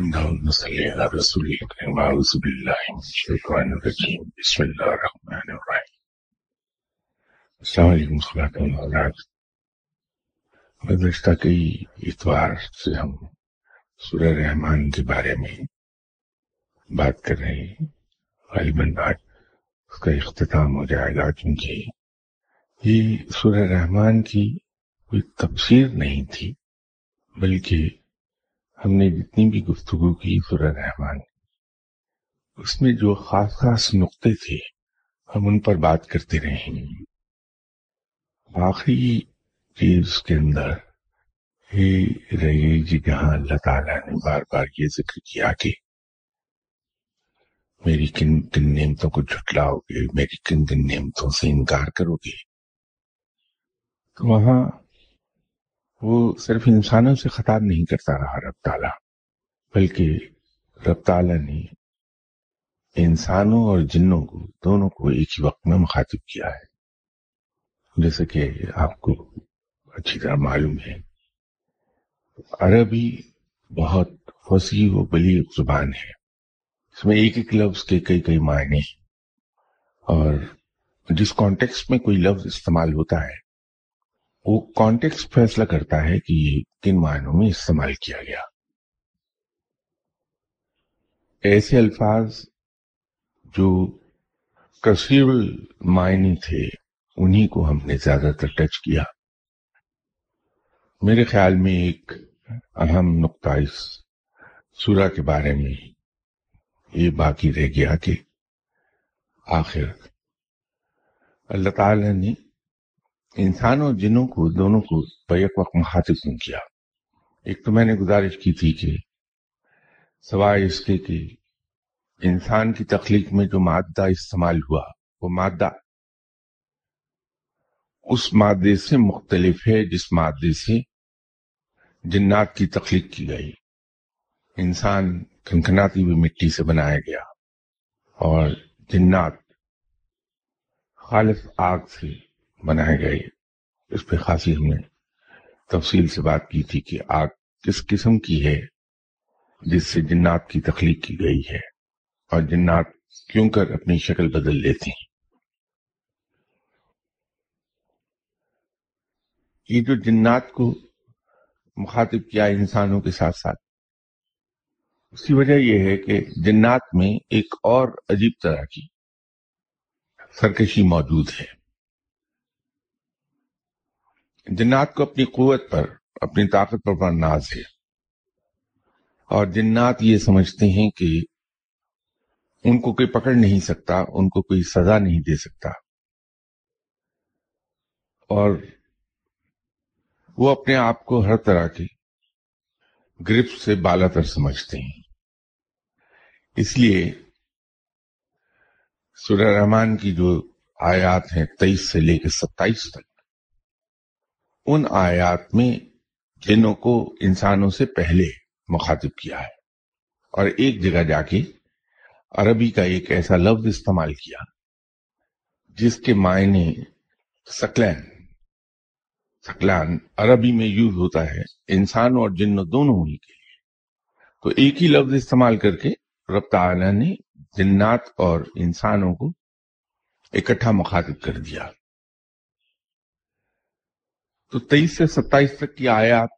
اللهم صل على رسول الكريم. أعوذ بالله من الشيطان الرجيم. بسم الله الرحمن الرحيم. السلام علیکم خلاق اللہ گزشتہ کئی اتوار سے ہم سورہ رحمان کے بارے میں بات کر رہے ہیں. غالباً آج اس کا اختتام ہو جائے گا کیونکہ یہ سورہ رحمان کی کوئی تفسیر نہیں تھی، بلکہ ہم نے جتنی بھی گفتگو کی سورہ رحمان، اس میں جو خاص خاص نقطے تھے، ہم ان پر بات کرتے رہے ہیں۔ آخری چیز کے اندر یہ رہے جی جہاں اللہ تعالیٰ نے بار بار یہ ذکر کیا کہ میری کن کن نعمتوں کو جھٹلاؤ گے، میری کن کن نعمتوں سے انکار کرو گے۔ تو وہاں وہ صرف انسانوں سے خطاب نہیں کرتا رہا رب تعالیٰ، بلکہ رب تعالیٰ نے انسانوں اور جنوں کو، دونوں کو ایک ہی وقت میں مخاطب کیا ہے۔ جیسے کہ آپ کو اچھی طرح معلوم ہے، عربی بہت وسیع و بلیغ زبان ہے۔ اس میں ایک ایک لفظ کے کئی کئی معنی اور جس کانٹیکس میں کوئی لفظ استعمال ہوتا ہے وہ کانٹیکس فیصلہ کرتا ہے کہ یہ کن معنوں میں استعمال کیا گیا۔ ایسے الفاظ جو کثیر معنی تھے، انہی کو ہم نے زیادہ تر ٹچ کیا۔ میرے خیال میں ایک اہم نقطہ اس سورہ کے بارے میں یہ باقی رہ گیا کہ آخر اللہ تعالی نے انسانوں اور جنوں کو، دونوں کو بیک وقت مخاطب کیوں کیا۔ ایک تو میں نے گزارش کی تھی کہ سوائے اس کے کہ انسان کی تخلیق میں جو مادہ استعمال ہوا، وہ مادہ اس مادے سے مختلف ہے جس مادے سے جنات کی تخلیق کی گئی۔ انسان کنکناتی ہوئی مٹی سے بنایا گیا اور جنات خالص آگ سے بنائے گئے اس پہ خاصی ہم نے تفصیل سے بات کی تھی کہ آگ کس قسم کی ہے، جس سے جنات کی تخلیق کی گئی ہے اور جنات کیوں کر اپنی شکل بدل لیتی ہیں۔ یہ جو جنات کو مخاطب کیا انسانوں کے ساتھ ساتھ، اس کی وجہ یہ ہے کہ جنات میں ایک اور عجیب طرح کی سرکشی موجود ہے۔ جنات کو اپنی قوت پر، اپنی طاقت پر بڑا ناز ہے۔ اور جنات یہ سمجھتے ہیں کہ ان کو کوئی پکڑ نہیں سکتا، ان کو کوئی سزا نہیں دے سکتا۔ اور وہ اپنے آپ کو ہر طرح کی گرپ سے بالا تر سمجھتے ہیں۔ اس لیے سورہ رحمان کی جو آیات ہیں تیئیس سے لے کے ستائیس تک ان آیات میں جنوں کو انسانوں سے پہلے مخاطب کیا ہے۔ اور ایک جگہ جا کے عربی کا ایک ایسا لفظ استعمال کیا جس کے معنی سکلین، سکلان عربی میں یوز ہوتا ہے انسان اور جن دونوں ہی کے لیے۔ تو ایک ہی لفظ استعمال کر کے رب تعالی نے جنات اور انسانوں کو اکٹھا مخاطب کر دیا۔ تو تیئیس سے ستائیس تک کی آیات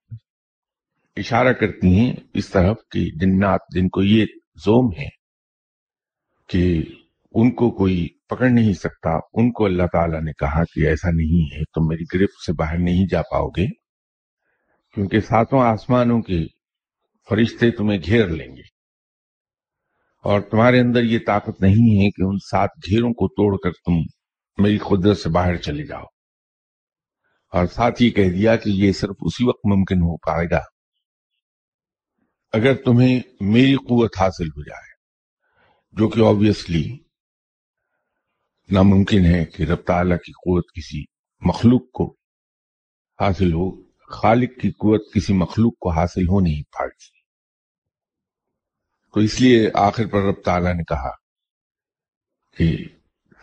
اشارہ کرتی ہیں اس طرف کہ جنات جن کو یہ زوم ہے کہ ان کو کوئی پکڑ نہیں سکتا، ان کو اللہ تعالیٰ نے کہا کہ ایسا نہیں ہے، تم میری گرفت سے باہر نہیں جا پاؤ گے، کیونکہ ساتوں آسمانوں کے فرشتے تمہیں گھیر لیں گے۔ اور تمہارے اندر یہ طاقت نہیں ہے کہ ان سات گھیروں کو توڑ کر تم میری قدرت سے باہر چلے جاؤ۔ اور ساتھ ہی کہہ دیا کہ یہ صرف اسی وقت ممکن ہو پائے گا اگر تمہیں میری قوت حاصل ہو جائے، جو کہ آبویسلی ناممکن ہے کہ رب تعالیٰ کی قوت کسی مخلوق کو حاصل ہو، خالق کی قوت کسی مخلوق کو حاصل ہو نہیں پاتی تو اس لیے آخر پر رب تعالیٰ نے کہا کہ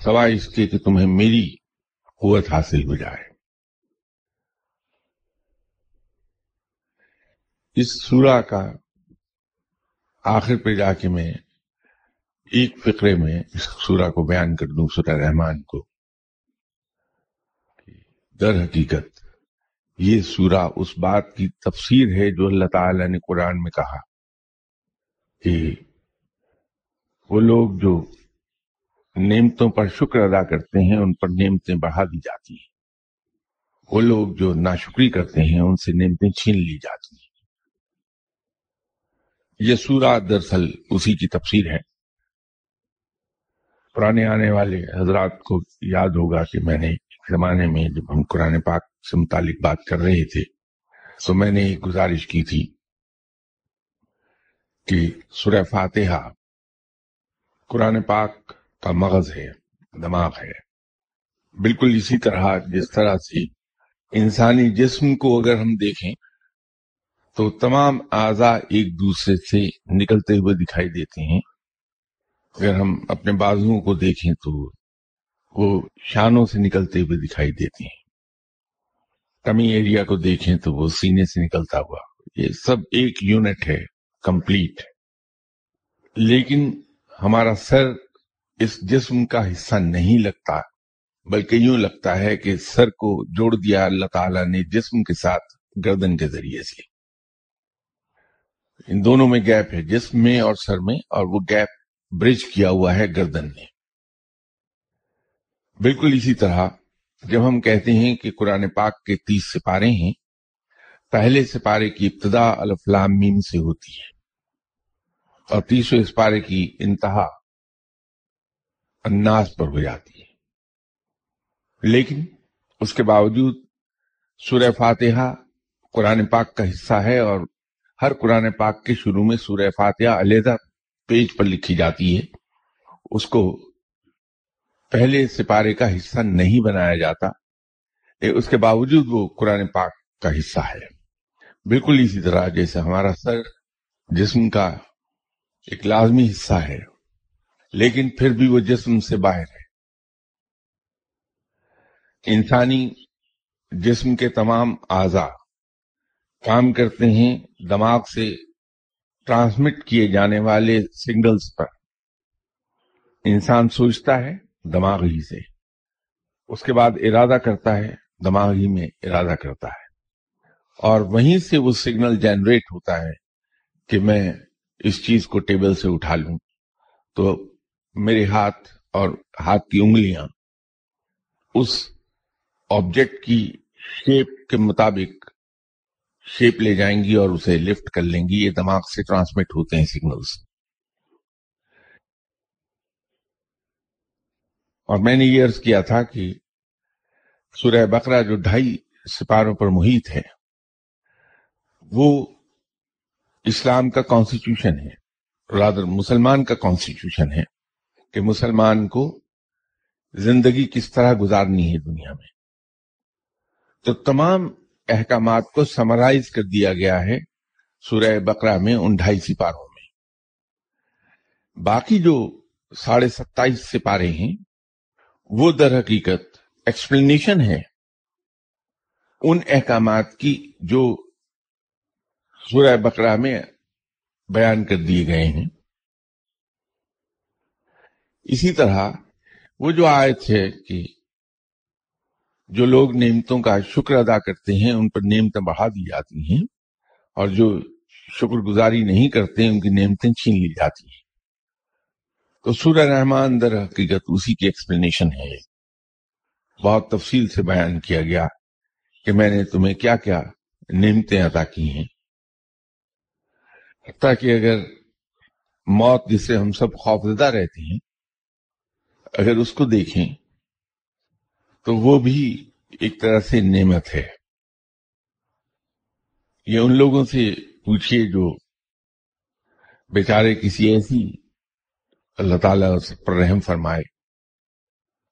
سوائے اس کے کہ تمہیں میری قوت حاصل ہو جائے۔ اس سورہ کا آخر پہ جا کے میں ایک فقرے میں اس سورہ کو بیان کر دوں، سورہ رحمان کو۔ در حقیقت یہ سورہ اس بات کی تفسیر ہے جو اللہ تعالی نے قرآن میں کہا کہ وہ لوگ جو نعمتوں پر شکر ادا کرتے ہیں، ان پر نعمتیں بڑھا دی جاتی ہیں۔ وہ لوگ جو ناشکری کرتے ہیں، ان سے نعمتیں چھین لی جاتی ہیں۔ یہ سورہ دراصل اسی کی تفسیر ہے۔ پرانے آنے والے حضرات کو یاد ہوگا کہ میں نے ایک زمانے میں جب ہم قرآن پاک سے متعلق بات کر رہے تھے، تو میں نے ایک گزارش کی تھی کہ سورہ فاتحہ قرآن پاک کا مغز ہے، دماغ ہے۔ بالکل اسی طرح جس طرح سے انسانی جسم کو اگر ہم دیکھیں تو تمام اعضاء ایک دوسرے سے نکلتے ہوئے دکھائی دیتے ہیں۔ اگر ہم اپنے بازوؤں کو دیکھیں تو وہ شانوں سے نکلتے ہوئے دکھائی دیتے ہیں۔ کمی ایریا کو دیکھیں تو وہ سینے سے نکلتا ہوا۔ یہ سب ایک یونٹ ہے، کمپلیٹ۔ لیکن ہمارا سر اس جسم کا حصہ نہیں لگتا، بلکہ یوں لگتا ہے کہ سر کو جوڑ دیا۔ اللہ تعالیٰ نے جسم کے ساتھ گردن کے ذریعے سے۔ ان دونوں میں گیپ ہے، جسم میں اور سر میں، اور وہ گیپ برج کیا ہوا ہے گردن میں بالکل اسی طرح، جب ہم کہتے ہیں کہ قرآن پاک کے تیس سپارے ہیں، پہلے سپارے کی ابتدا الفلام میم سے ہوتی ہے، اور تیسرے سپارے کی انتہا الناس پر ہو جاتی ہے۔ لیکن اس کے باوجود سورہ فاتحہ قرآن پاک کا حصہ ہے اور ہر قرآن پاک کے شروع میں سورہ فاتحہ علیحدہ پیج پر لکھی جاتی ہے۔ اس کو پہلے سپارے کا حصہ نہیں بنایا جاتا اس کے باوجود وہ قرآن پاک کا حصہ ہے۔ بالکل اسی طرح جیسے ہمارا سر جسم کا ایک لازمی حصہ ہے، لیکن پھر بھی وہ جسم سے باہر ہے۔ انسانی جسم کے تمام اعضا کام کرتے ہیں، دماغ سے ٹرانسمٹ کیے جانے والے سگنلز پر۔ انسان سوچتا ہے دماغ ہی سے۔ اس کے بعد ارادہ کرتا ہے، دماغ ہی میں ارادہ کرتا ہے۔ اور وہیں سے وہ سگنل جنریٹ ہوتا ہے کہ میں اس چیز کو ٹیبل سے اٹھا لوں۔ تو میرے ہاتھ اور ہاتھ کی انگلیاں اس آبجیکٹ کی شیپ کے مطابق شیپ لے جائیں گی اور اسے لفٹ کر لیں گی، یہ دماغ سے ٹرانسمٹ ہوتے ہیں سگنلز اور میں نے یہ عرض کیا تھا کہ سورہ بقرہ جو ڈھائی سپاروں پر محیط ہے، وہ اسلام کا کانسٹیٹیوشن ہے رادر مسلمان کا کانسٹیٹیوشن ہے کہ مسلمان کو زندگی کس طرح گزارنی ہے دنیا میں۔ تو تمام احکامات کو سمرائز کر دیا گیا ہے سورہ بقرہ میں ان ڈھائی سپاروں میں۔ باقی جو ساڑھے ستائیس سپارے ہیں، وہ در حقیقت ایکسپلینیشن ہے۔ ان احکامات کی جو سورہ بقرہ میں بیان کر دیے گئے ہیں۔ اسی طرح وہ جو آیت ہے کہ جو لوگ نعمتوں کا شکر ادا کرتے ہیں، ان پر نعمتیں بڑھا دی جاتی ہیں اور جو شکر گزاری نہیں کرتے، ان کی نعمتیں چھین لی جاتی ہیں۔ تو سورہ رحمان در حقیقت اسی کی ایکسپلینیشن ہے۔ بہت تفصیل سے بیان کیا گیا کہ میں نے تمہیں کیا کیا نعمتیں عطا کی ہیں۔ حتیٰ کہ اگر موت جس سے ہم سب خوفزدہ رہتے ہیں، اگر اس کو دیکھیں تو وہ بھی ایک طرح سے نعمت ہے۔ یہ ان لوگوں سے پوچھئے جو بیچارے کسی ایسی اللہ تعالیٰ پر رحم فرمائے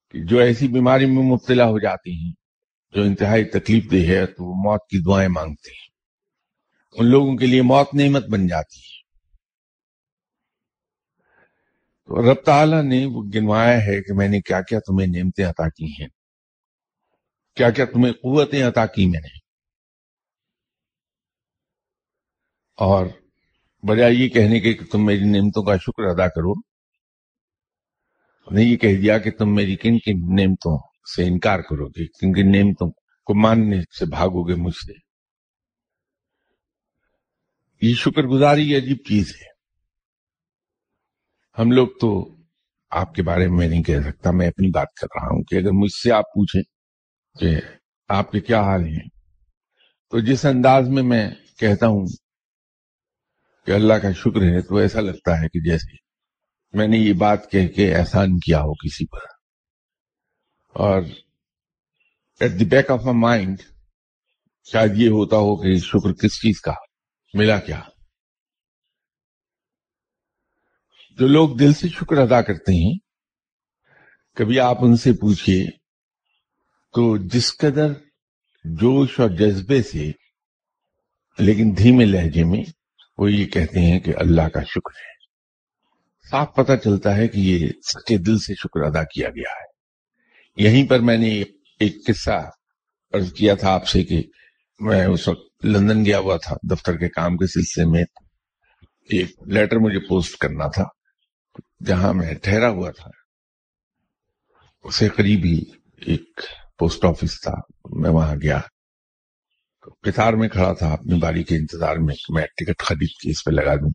کہ جو ایسی بیماری میں مبتلا ہو جاتی ہیں، جو انتہائی تکلیف دہ ہے، تو وہ موت کی دعائیں مانگتے ہیں۔ ان لوگوں کے لیے موت نعمت بن جاتی ہے۔ تو رب تعالیٰ نے وہ گنوایا ہے کہ میں نے کیا کیا تمہیں نعمتیں عطا کی ہیں۔ کیا کیا تمہیں قوتیں عطا کی میں نے؟ اور بجائے یہ کہنے کے کہ تم میری نعمتوں کا شکر ادا کرو۔ نے یہ کہہ دیا کہ تم میری کن کن نعمتوں سے انکار کرو گے، کن کن نعمتوں کو ماننے سے بھاگو گے مجھ سے۔ یہ شکر گزاری عجیب چیز ہے۔ ہم لوگ تو آپ کے بارے میں نہیں کہہ سکتا، میں اپنی بات کر رہا ہوں کہ اگر مجھ سے آپ پوچھیں کہ آپ کے کیا حال ہیں؟ تو جس انداز میں میں کہتا ہوں کہ اللہ کا شکر ہے، تو ایسا لگتا ہے کہ جیسے میں نے یہ بات کہہ کے احسان کیا ہو کسی پر۔ اور at the back of my mind شاید یہ ہوتا ہو کہ شکر کس چیز کا ملا کیا۔ جو لوگ دل سے شکر ادا کرتے ہیں، کبھی آپ ان سے پوچھئے تو جس قدر جوش اور جذبے سے، لیکن دھیمے لہجے میں وہ یہ کہتے ہیں کہ اللہ کا شکر ہے۔ صاف پتہ چلتا ہے کہ یہ سچے دل سے شکر ادا کیا گیا ہے۔ یہیں پر میں نے ایک قصہ عرض کیا تھا آپ سے کہ میں اس وقت لندن گیا ہوا تھا، دفتر کے کام کے سلسلے میں۔ ایک لیٹر مجھے پوسٹ کرنا تھا، جہاں میں ٹھہرا ہوا تھا۔ اسے قریب ہی ایک پوسٹ آفس تھا، میں وہاں گیا۔ قطار میں کھڑا تھا، اپنی باری کے انتظار میں کہ میں ٹکٹ خرید کے اس پہ لگا دوں۔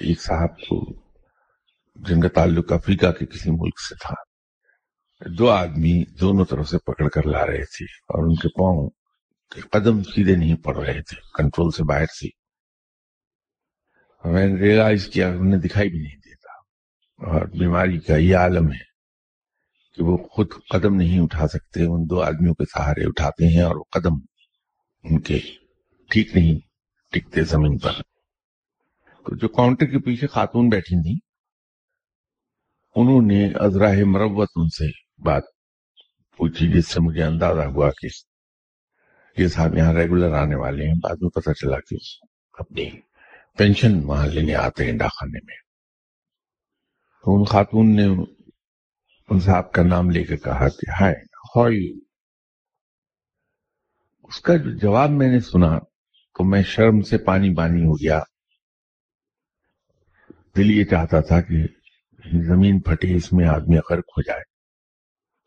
ایک صاحب کو جن کا تعلق افریقہ کے کسی ملک سے تھا، دو آدمی دونوں طرف سے پکڑ کر لا رہے تھے اور ان کے پاؤں کے قدم سیدھے نہیں پڑ رہے تھے، کنٹرول سے باہر سے میں نے ریئلائز کیا، انہیں دکھائی بھی نہیں دیتا۔ اور بیماری کا یہ عالم ہے کہ وہ خود قدم نہیں اٹھا سکتے، ان دو آدمیوں کے سہارے اٹھاتے ہیں اور وہ قدم ان کے ٹھیک نہیں ٹکتے زمین پر۔ تو جو کاؤنٹر کے پیچھے خاتون بیٹھی تھی انہوں نے ازراہ مروت ان سے بات پوچھی، جس سے مجھے اندازہ ہوا کہ یہ صاحب یہاں ریگولر آنے والے ہیں۔ بعد میں پتہ چلا کہ اپنی پینشن وہاں لینے آتے ہیں ڈاکخانے میں۔ تو ان خاتون نے ان صاحب کا نام لے کے کہا کہ ہائے ہائی اس کا جو جواب میں نے سنا تو میں شرم سے پانی پانی ہو گیا۔ دل یہ چاہتا تھا کہ زمین پھٹے، اس میں آدمی غرق ہو جائے۔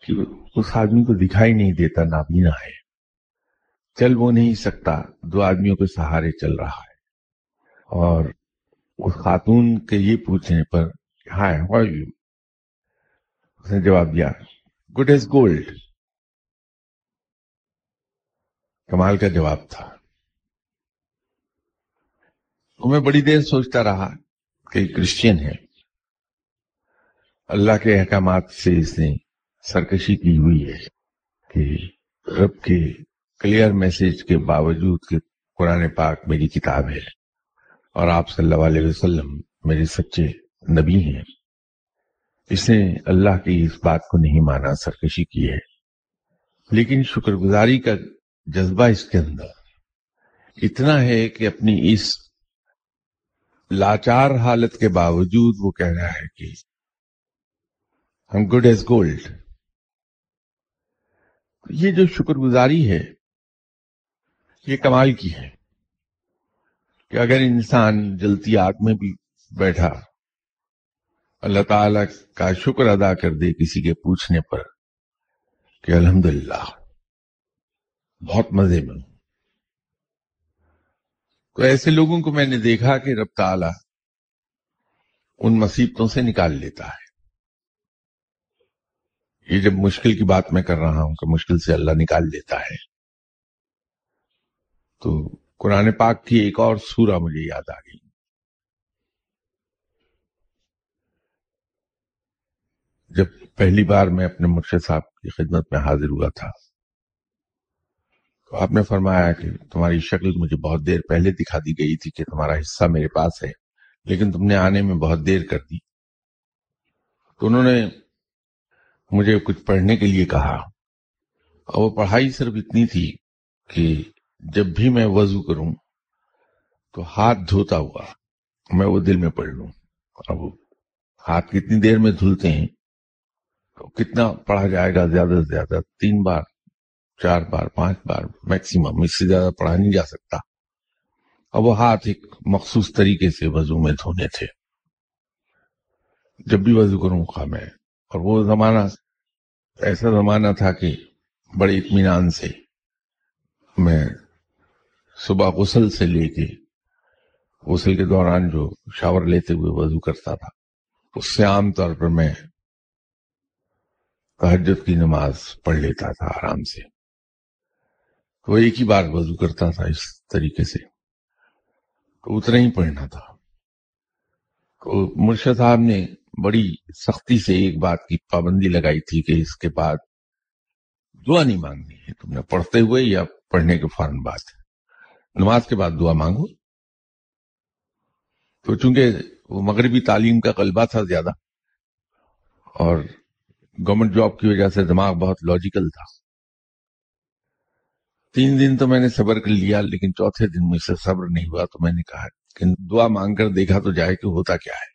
کہ اس آدمی کو دکھائی نہیں دیتا، نابینا ہے۔ چل وہ نہیں سکتا، دو آدمیوں کے سہارے چل رہا ہے۔ اور اس خاتون کے یہ پوچھنے پر ہائے یو اس نے جواب دیا گڈ از گولڈ کمال کا جواب تھا۔ میں بڑی دیر سوچتا رہا کہ کرسچین ہے۔ اللہ کے احکامات سے اس نے سرکشی کی ہوئی ہے کہ رب کے کلیئر میسج کے باوجود کہ قرآن پاک میری کتاب ہے اور آپ صلی اللہ علیہ وسلم میرے سچے نبی ہیں۔ اس نے اللہ کی اس بات کو نہیں مانا، سرکشی کی ہے۔ لیکن شکر گزاری کا جذبہ اس کے اندر۔ اتنا ہے کہ اپنی اس لاچار حالت کے باوجود وہ کہہ رہا ہے کہ ہم گڈ ایز گولڈ یہ جو شکر گزاری ہے، یہ کمال کی ہے کہ اگر انسان جلتی آگ میں بھی بیٹھا اللہ تعالی کا شکر ادا کر دے کسی کے پوچھنے پر کہ الحمدللہ، بہت مزے میں ہوں۔ تو ایسے لوگوں کو میں نے دیکھا کہ رب تعالی ان مصیبتوں سے نکال لیتا ہے۔ یہ جب مشکل کی بات میں کر رہا ہوں کہ مشکل سے اللہ نکال لیتا ہے، تو قرآن پاک کی ایک اور سورہ مجھے یاد آ گئی۔ جب پہلی بار میں اپنے مرشد صاحب کی خدمت میں حاضر ہوا تھا، تو آپ نے فرمایا کہ تمہاری شکل مجھے بہت دیر پہلے دکھا دی گئی تھی کہ تمہارا حصہ میرے پاس ہے، لیکن تم نے آنے میں بہت دیر کر دی۔ تو انہوں نے مجھے کچھ پڑھنے کے لیے کہا، اور وہ پڑھائی صرف اتنی تھی کہ جب بھی میں وضو کروں تو ہاتھ دھوتا ہوا میں وہ دل میں پڑھ لوں۔ اب ہاتھ کتنی دیر میں دھلتے ہیں؟ کتنا پڑھا جائے گا زیادہ سے زیادہ؟ تین بار، چار بار، پانچ بار میکسیمم اس سے زیادہ پڑھا نہیں جا سکتا۔ اور وہ ہاتھ ایک مخصوص طریقے سے وضو میں دھونے تھے۔ جب بھی وضو کروں خواہ میں۔ اور وہ زمانہ، ایسا زمانہ تھا کہ بڑے اطمینان سے میں صبح غسل سے لے کے، غسل کے دوران جو شاور لیتے ہوئے وضو کرتا تھا، اس سے عام طور پر میں تحجد کی نماز پڑھ لیتا تھا آرام سے۔ وہ ایک ہی بار وضو کرتا تھا اس طریقے سے۔ تو اتنا ہی پڑھنا تھا۔ تو مرشد صاحب نے بڑی سختی سے ایک بات کی پابندی لگائی تھی کہ اس کے بعد دعا نہیں مانگنی ہے۔ تم نے پڑھتے ہوئے یا پڑھنے کے فوراً بات نماز کے بعد دعا مانگو۔ تو چونکہ وہ مغربی تعلیم کا غلبہ تھا زیادہ اور گورنمنٹ جاب کی وجہ سے دماغ بہت لاجیکل تھا۔ تین دن تو میں نے صبر کر لیا، لیکن چوتھے دن مجھ سے صبر نہیں ہوا، تو میں نے کہا کہ دعا مانگ کر دیکھا تو جائے کہ ہوتا کیا ہے۔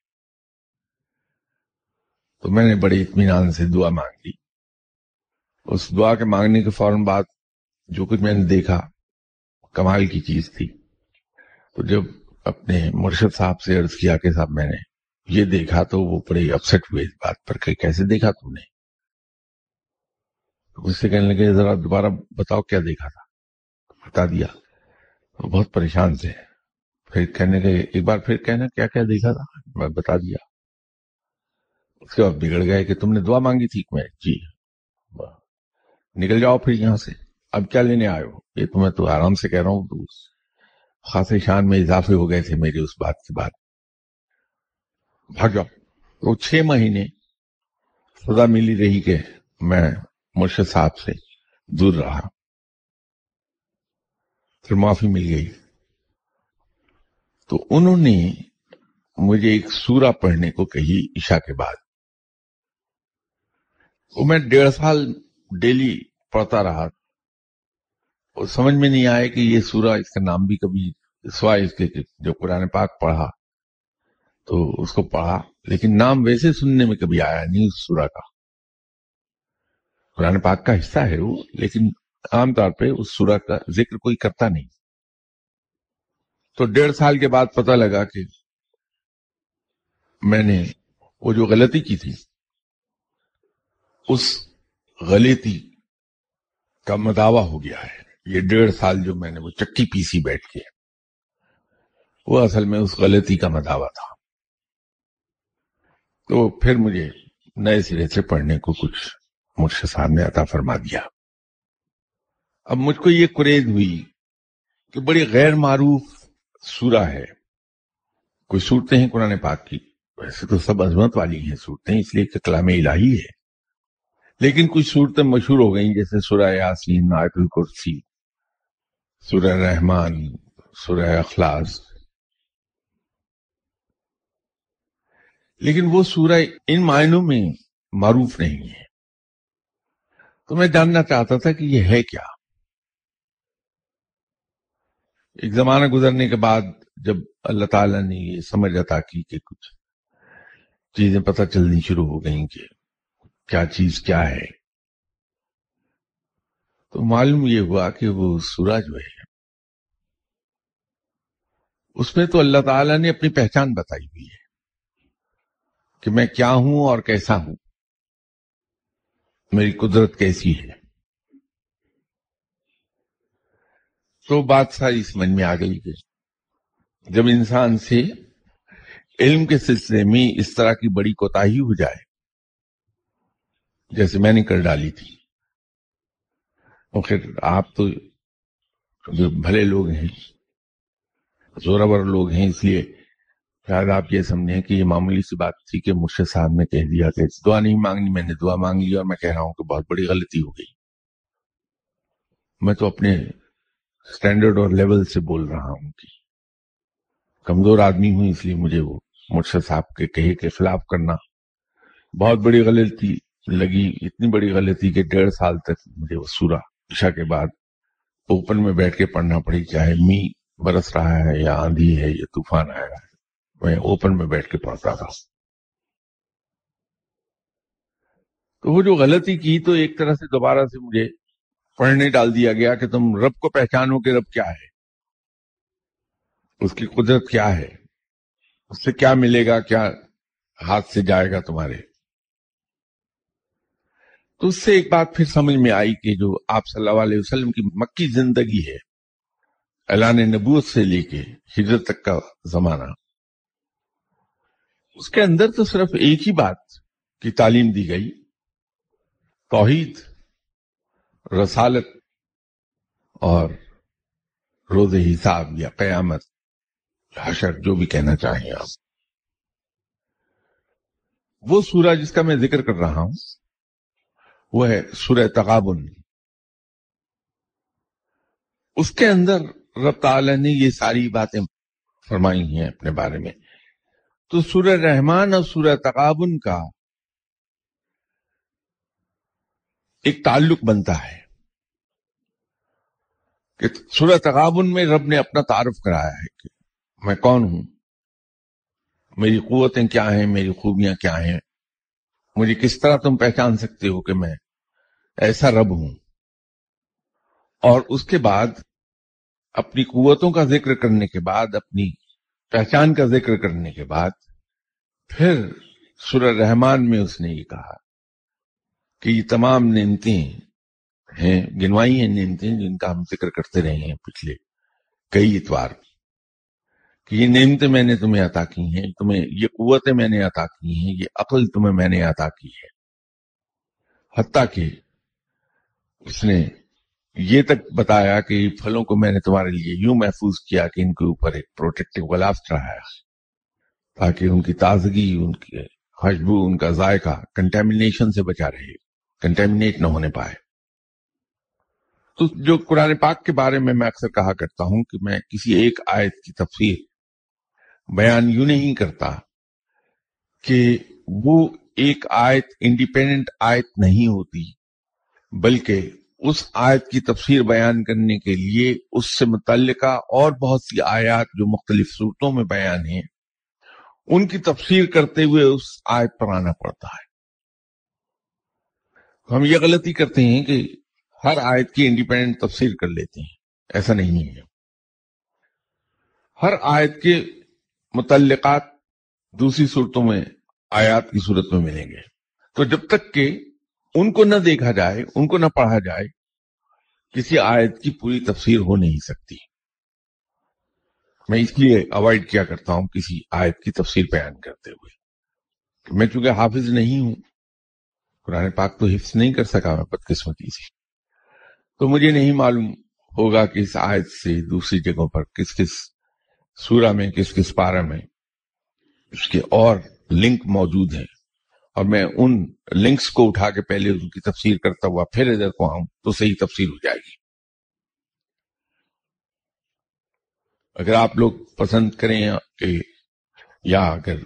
تو میں نے بڑے اطمینان سے دعا مانگ لی۔ اس دعا کے مانگنے کے فوراً بعد جو کچھ میں نے دیکھا، کمال کی چیز تھی۔ تو جب اپنے مرشد صاحب سے عرض کیا کہ صاحب میں نے یہ دیکھا تو وہ بڑے اپسٹ ہوئے اس بات پر کہ کیسے دیکھا تم نے؟ اس سے کہنے لگے، ذرا دوبارہ بتاؤ کیا دیکھا تھا؟ بتا دیا۔ وہ بہت پریشان تھے۔ پھر کہنے کے ایک بار پھر کہنا کیا کیا دیکھا تھا؟ میں بتا دیا۔ اس کے بعد بگڑ گئے کہ تم نے دعا مانگی تھی میں۔ جی۔ نکل جاؤ پھر یہاں سے۔ اب کیا لینے آئے ہو؟ یہ تو میں تو آرام سے کہہ رہا ہوں۔ تو خاص شان میں اضافے ہو گئے تھے میری اس بات کے بعد۔ بھاگ جاؤ تو چھ مہینے سزا ملی رہی کہ میں مرشد صاحب سے دور رہا۔ پھر معافی مل گئی۔ تو انہوں نے مجھے ایک سورہ پڑھنے کو کہی عشاء کے بعد۔ وہ میں ڈیڑھ سال ڈیلی پڑھتا رہا۔ اور سمجھ میں نہیں آیا کہ یہ سورہ اس کا نام بھی کبھی سوائے اس کے جو قرآن پاک پڑھا۔ تو اس کو پڑھا، لیکن نام ویسے سننے میں کبھی آیا نہیں اس سورہ کا۔ قرآن پاک کا حصہ ہے وہ، لیکن عام طور پہ اس سورہ کا ذکر کوئی کرتا نہیں۔ تو ڈیڑھ سال کے بعد پتہ لگا کہ میں نے وہ جو غلطی کی تھی، اس غلطی کا مداوع ہو گیا ہے۔ یہ ڈیڑھ سال جو میں نے وہ چکی پیسی بیٹھ کے، وہ اصل میں اس غلطی کا مداوع تھا۔ تو پھر مجھے نئے سرے سے پڑھنے کو کچھ مرشد صاحب نے عطا فرما دیا۔ اب مجھ کو یہ قریض ہوئی کہ بڑی غیر معروف سورہ ہے۔ کوئی صورتیں ہیں قرآن پاک کی؟ ویسے تو سب عظمت والی ہیں صورتیں، اس لیے کہ کلام الہی ہے۔ لیکن کچھ صورتیں مشہور ہو گئیں، جیسے سورہ یاسین، آیت الکرسی، سورہ رحمان، سورہ اخلاص لیکن وہ سورہ ان معنوں میں معروف نہیں ہے۔ تو میں جاننا چاہتا تھا کہ یہ ہے کیا۔ ایک زمانہ گزرنے کے بعد جب اللہ تعالیٰ نے یہ سمجھ عطا کی کہ کچھ چیزیں پتہ چلنی شروع ہو گئیں کہ کیا چیز کیا ہے۔ تو معلوم یہ ہوا کہ وہ سورہ جو ہے، اس میں تو اللہ تعالیٰ نے اپنی پہچان بتائی ہوئی ہے۔ کہ میں کیا ہوں اور کیسا ہوں۔ میری قدرت کیسی ہے۔ تو بات ساری سمجھ میں آ گئی کہ جب انسان سے علم کے سلسلے میں اس طرح کی بڑی کوتا ہو جائے، جیسے میں نے کر ڈالی تھی۔ پھر آپ تو بھلے لوگ ہیں، زورور لوگ ہیں، اس لیے شاید آپ یہ سمجھیں کہ یہ معمولی سی بات تھی کہ مرشد صاحب نے کہہ دیا کہ دعا نہیں مانگنی، میں نے دعا مانگ لی اور میں کہہ رہا ہوں کہ بہت بڑی غلطی ہو گئی۔ میں تو اپنے سٹینڈرڈ اور لیول سے بول رہا ہوں کہ کمزور آدمی ہوں، اس لیے مجھے وہ مرشد صاحب کے کہے کے خلاف کرنا۔ بہت بڑی غلطی لگی، اتنی بڑی غلطی کہ ڈیڑھ سال تک مجھے وہ سورا عشاء کے بعد اوپن میں بیٹھ کے پڑھنا پڑی چاہے می برس رہا ہے یا آندھی ہے یا طوفان آیا ہے۔ میں اوپن میں بیٹھ کے پڑھتا تھا۔ تو وہ جو غلطی کی تو ایک طرح سے دوبارہ سے مجھے پڑھنے ڈال دیا گیا کہ تم رب کو پہچانو کہ رب کیا ہے۔ اس کی قدرت کیا ہے؟ اس سے کیا ملے گا؟ کیا ہاتھ سے جائے گا تمہارے؟ تو اس سے ایک بات پھر سمجھ میں آئی کہ جو آپ صلی اللہ علیہ وسلم کی مکی زندگی ہے اعلان نبوت سے لے کے ہجرت تک کا زمانہ۔ اس کے اندر تو صرف ایک ہی بات کی تعلیم دی گئی، توحید، رسالت اور روز حساب یا قیامت، حشر، جو بھی کہنا چاہیں آپ۔ وہ سورہ جس کا میں ذکر کر رہا ہوں، وہ ہے سورہ تغابن۔ اس کے اندر رب تعالی نے یہ ساری باتیں فرمائی ہیں اپنے بارے میں۔ تو سورہ رحمان اور سورہ تغابن کا ایک تعلق بنتا ہے کہ سورہ تغابن میں رب نے اپنا تعارف کرایا ہے کہ میں کون ہوں؟ میری قوتیں کیا ہیں؟ میری خوبیاں کیا ہیں؟ مجھے کس طرح تم پہچان سکتے ہو کہ میں ایسا رب ہوں؟ اور اس کے بعد اپنی قوتوں کا ذکر کرنے کے بعد اپنی پہچان کا ذکر کرنے کے بعد پھر سورہ رحمان میں اس نے یہ کہا کہ یہ تمام نعمتیں ہیں گنوائی ہیں نعمتیں جن کا ہم ذکر کرتے رہے ہیں پچھلے کئی اتوار کہ یہ نعمتیں میں نے تمہیں عطا کی ہیں، تمہیں یہ قوتیں میں نے عطا کی ہیں، یہ عقل تمہیں میں نے عطا کی ہے۔ حتیٰ کہ اس نے یہ تک بتایا کہ پھلوں کو میں نے تمہارے لیے یوں محفوظ کیا کہ ان کے اوپر ایک پروٹیکٹو گلاف چڑھایا تاکہ ان کی تازگی، ان کی خوشبو، ان کا ذائقہ کنٹیمنیشن سے بچا رہے کنٹیمنیٹ نہ ہونے پائے۔ تو جو قرآن پاک کے بارے میں میں اکثر کہا کرتا ہوں کہ میں کسی ایک آیت کی تفسیر بیان یوں نہیں کرتا کہ وہ ایک آیت انڈیپینڈنٹ آیت نہیں ہوتی، بلکہ اس آیت کی تفسیر بیان کرنے کے لیے اس سے متعلقہ اور بہت سی آیات جو مختلف صورتوں میں بیان ہیں، ان کی تفسیر کرتے ہوئے اس آیت پر آنا پڑتا ہے۔ ہم یہ غلطی کرتے ہیں کہ ہر آیت کی انڈیپینڈنٹ تفسیر کر لیتے ہیں، ایسا نہیں ہے۔ ہر آیت کے متعلقات دوسری صورتوں میں، آیات کی صورت میں ملیں گے۔ تو جب تک کہ ان کو نہ دیکھا جائے، ان کو نہ پڑھا جائے کسی آیت کی پوری تفسیر ہو نہیں سکتی۔ میں اس لیے اوائڈ کیا کرتا ہوں کسی آیت کی تفسیر بیان کرتے ہوئے۔ میں چونکہ حافظ نہیں ہوں، قرآن پاک تو حفظ نہیں کر سکا میں بدقسمتی سے۔ تو مجھے نہیں معلوم ہوگا کہ اس آیت سے دوسری جگہوں پر کس کس سورہ میں، کس کس پارہ میں اس کے اور لنک موجود ہیں۔ اور میں ان لنکس کو اٹھا کے پہلے ان کی تفسیر کرتا ہوا پھر ادھر کو آؤں تو صحیح تفسیر ہو جائے گی۔ اگر آپ لوگ پسند کریں کہ یا اگر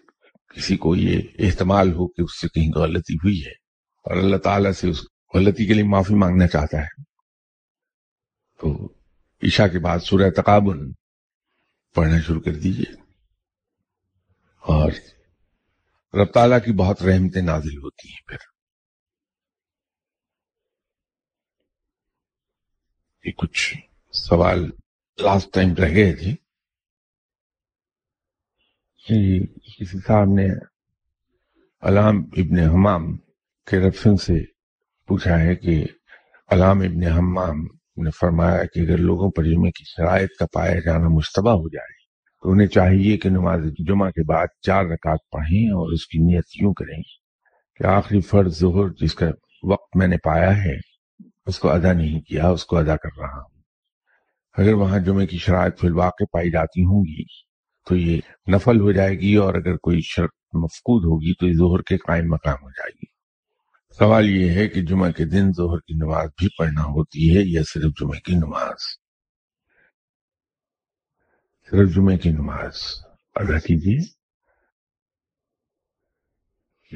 کسی کو یہ احتمال ہو کہ اس سے کہیں غلطی ہوئی ہے اور اللہ تعالیٰ سے اس غلطی کے لیے معافی مانگنا چاہتا ہے، تو عشاء کے بعد سورہ تقابل پڑھنا شروع کر دیجیے۔ اور رب تعالیٰ کی بہت رحمتیں نازل ہوتی ہیں پھر۔ یہ کچھ سوال لاسٹ ٹائم رہ گئے تھے۔ کسی صاحب نے علام ابن حمام کے رفسن سے پوچھا ہے کہ علام ابن حمام نے فرمایا کہ اگر لوگوں پر جمعے کی شرائط کا پایا جانا مشتبہ ہو جائے تو انہیں چاہیے کہ نماز جمعہ کے بعد چار رکعت پڑھیں اور اس کی نیت یوں کریں کہ آخری فرض ظہر جس کا وقت میں نے پایا ہے، اس کو ادا نہیں کیا، اس کو ادا کر رہا ہوں۔ اگر وہاں جمعے کی شرائط فی الواقع پائی جاتی ہوں گی تو یہ نفل ہو جائے گی اور اگر کوئی شرط مفقود ہوگی تو یہ ظہر کے قائم مقام ہو جائے گی۔ سوال یہ ہے کہ جمعہ کے دن ظہر کی نماز بھی پڑھنا ہوتی ہے یا صرف جمعہ کی نماز؟ صرف جمعے کی نماز ادا کیجیے۔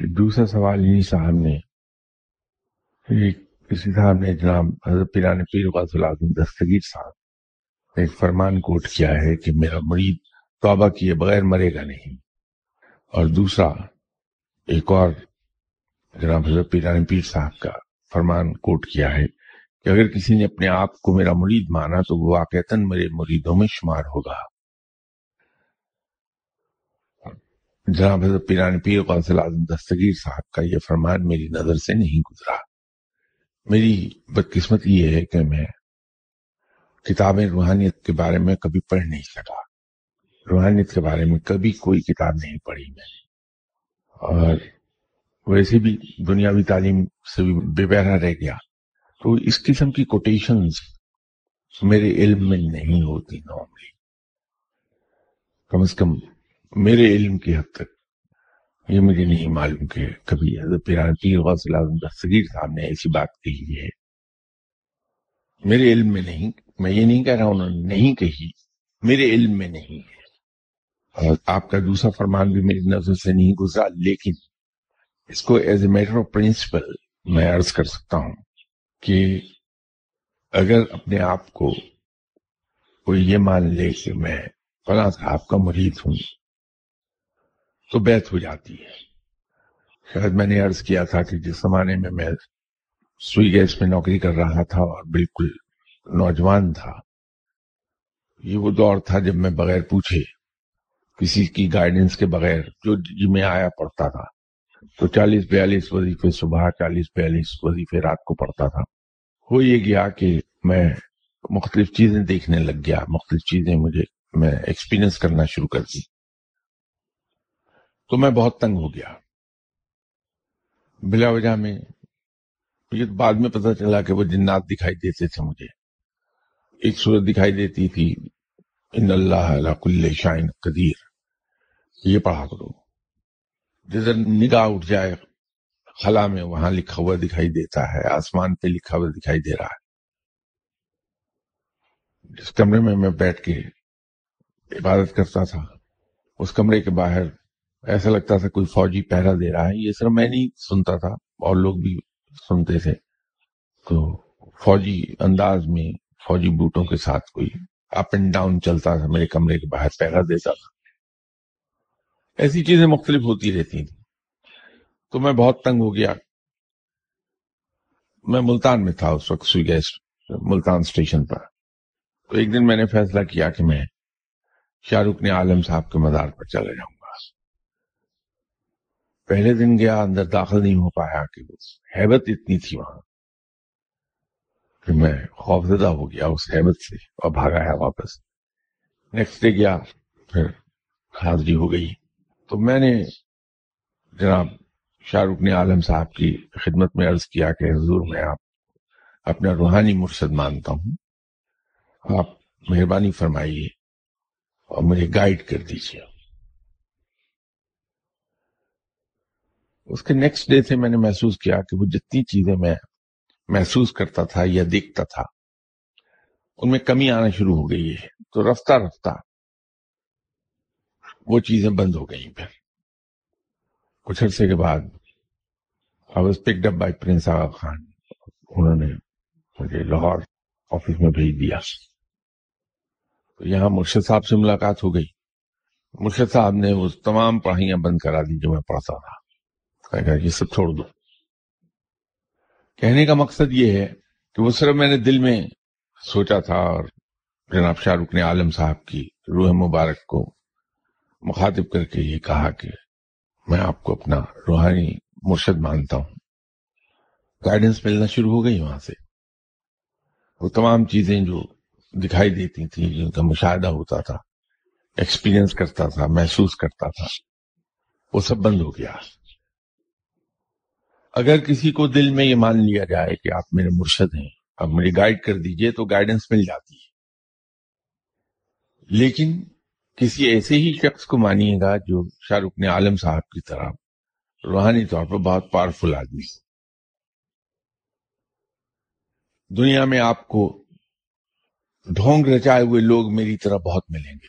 دوسرا سوال انہیں صاحب نے کسی صاحب نے جناب حضرت پیران پیر غاز العظم دستگیر صاحب ایک فرمان کوٹ کیا ہے کہ میرا مرید توبہ کیے بغیر مرے گا نہیں۔ اور دوسرا، ایک اور جناب حضرت پیران پیر صاحب کا فرمان کوٹ کیا ہے کہ اگر کسی نے اپنے آپ کو میرا مرید مانا تو وہ واقعتاً میرے مریدوں میں شمار ہوگا۔ جناب حضرت پیران پیر قوصل اعظم دستگیر صاحب کا یہ فرمان میری نظر سے نہیں گزرا۔ میری بدقسمت یہ ہے کہ میں کتابیں روحانیت کے بارے میں کبھی پڑھ نہیں سکا۔ روحانیت کے بارے میں کبھی کوئی کتاب نہیں پڑھی میں نے۔ اور ویسے بھی دنیاوی تعلیم سے بھی بے بہرا رہ گیا۔ تو اس قسم کی کوٹیشنز میرے علم میں نہیں ہوتی نارملی کم از کم میرے علم کی حد تک، یہ مجھے نہیں معلوم کہ کبھی حضرت پیر غوث اعظم دستگیر صاحب نے ایسی بات کہی ہے۔ میرے علم میں نہیں، میں یہ نہیں کہہ رہا انہوں نے نہیں کہی، میرے علم میں نہیں ہے۔ اور آپ کا دوسرا فرمان بھی میری نظر سے نہیں گزرا، لیکن اس کو as a matter of principle میں عرض کر سکتا ہوں کہ اگر اپنے آپ کو کوئی یہ مان لے کہ میں فلاں صاحب کا مرید ہوں تو بیت ہو جاتی ہے۔ شاید میں نے عرض کیا تھا کہ جس زمانے میں میں سوئی گیس میں نوکری کر رہا تھا اور بالکل نوجوان تھا، یہ وہ دور تھا جب میں بغیر پوچھے کسی کی گائیڈنس کے بغیر جو جی میں آیا پڑتا تھا۔ تو چالیس بیالیس وظیفے صبح، چالیس بیالیس وظیفے رات کو پڑتا تھا۔ ہو یہ گیا کہ میں مختلف چیزیں دیکھنے لگ گیا، مختلف چیزیں مجھے میں ایکسپیرینس کرنا شروع کر دی۔ تو میں بہت تنگ ہو گیا۔ بلا وجہ میں مجھے بعد میں پتہ چلا کہ وہ جنات دکھائی دیتے تھے مجھے۔ ایک صورت دکھائی دیتی تھی، ان اللہ کل شائن قدیر یہ پڑھا کرو۔ جدھر نگاہ اٹھ جائے، خلا میں وہاں لکھا ہوا دکھائی دیتا ہے، آسمان پہ لکھا ہوا دکھائی دے رہا ہے۔ جس کمرے میں میں بیٹھ کے عبادت کرتا تھا، اس کمرے کے باہر ایسا لگتا تھا کوئی فوجی پہرا دے رہا ہے، یہ صرف میں نہیں سنتا تھا، اور لوگ بھی سنتے تھے۔ تو فوجی انداز میں فوجی بوٹوں کے ساتھ کوئی اپ اینڈ ڈاؤن چلتا تھا، میرے کمرے کے باہر پہرا دیتا تھا۔ ایسی چیزیں مختلف ہوتی رہتی تھی تو میں بہت تنگ ہو گیا۔ میں ملتان میں تھا، اس وقت سوئی گیس ملتان اسٹیشن پر۔ تو ایک دن میں نے فیصلہ کیا کہ میں شاہ رخ نے عالم صاحب کے مزار پر چلے جاؤں۔ گا پہلے دن گیا، اندر داخل نہیں ہو پایا کہ حیبت اتنی تھی وہاں کہ میں خوفزدہ ہو گیا اس حیبت سے اور بھاگا ہے واپس۔ نیکسٹ ڈے گیا، پھر حاضری ہو گئی۔ تو میں نے جناب شاہ رخ نے عالم صاحب کی خدمت میں عرض کیا کہ حضور میں آپ اپنا روحانی مرشد مانتا ہوں۔ آپ مہربانی فرمائیے اور مجھے گائیڈ کر دیجیے۔ اس کے نیکسٹ ڈے سے میں نے محسوس کیا کہ وہ جتنی چیزیں میں محسوس کرتا تھا یا دیکھتا تھا، ان میں کمی آنا شروع ہو گئی ہے۔ تو رفتہ رفتہ وہ چیزیں بند ہو گئیں پھر۔ کچھ عرصے کے بعد I was picked up by prince Aga Khan انہوں نے مجھے لاہور آفس میں بھیج دیا۔ تو یہاں مرشد صاحب سے ملاقات ہو گئی۔ مرشد صاحب نے وہ تمام پڑھائیاں بند کرا دی جو میں پڑھتا تھا۔ کہ یہ سب چھوڑ دو۔ کہنے کا مقصد یہ ہے کہ وہ صرف میں نے دل میں سوچا تھا اور جناب شاہ رخ نے عالم صاحب کی روح مبارک کو مخاطب کر کے یہ کہا کہ میں آپ کو اپنا روحانی مرشد مانتا ہوں۔ گائیڈنس ملنا شروع ہو گئی وہاں سے۔ وہ تمام چیزیں جو دکھائی دیتی تھی جن کا مشاہدہ ہوتا تھا ایکسپیرینس کرتا تھا، محسوس کرتا تھا، وہ سب بند ہو گیا۔ اگر کسی کو دل میں یہ مان لیا جائے کہ آپ میرے مرشد ہیں اب مجھے گائیڈ کر دیجیے تو گائیڈنس مل جاتی ہے۔ لیکن کسی ایسے ہی شخص کو مانیے گا جو شاہ رخ نے عالم صاحب کی طرح روحانی طور پر بہت پاورفل آدمی دنیا میں آپ کو ڈھونگ رچائے ہوئے لوگ میری طرح بہت ملیں گے۔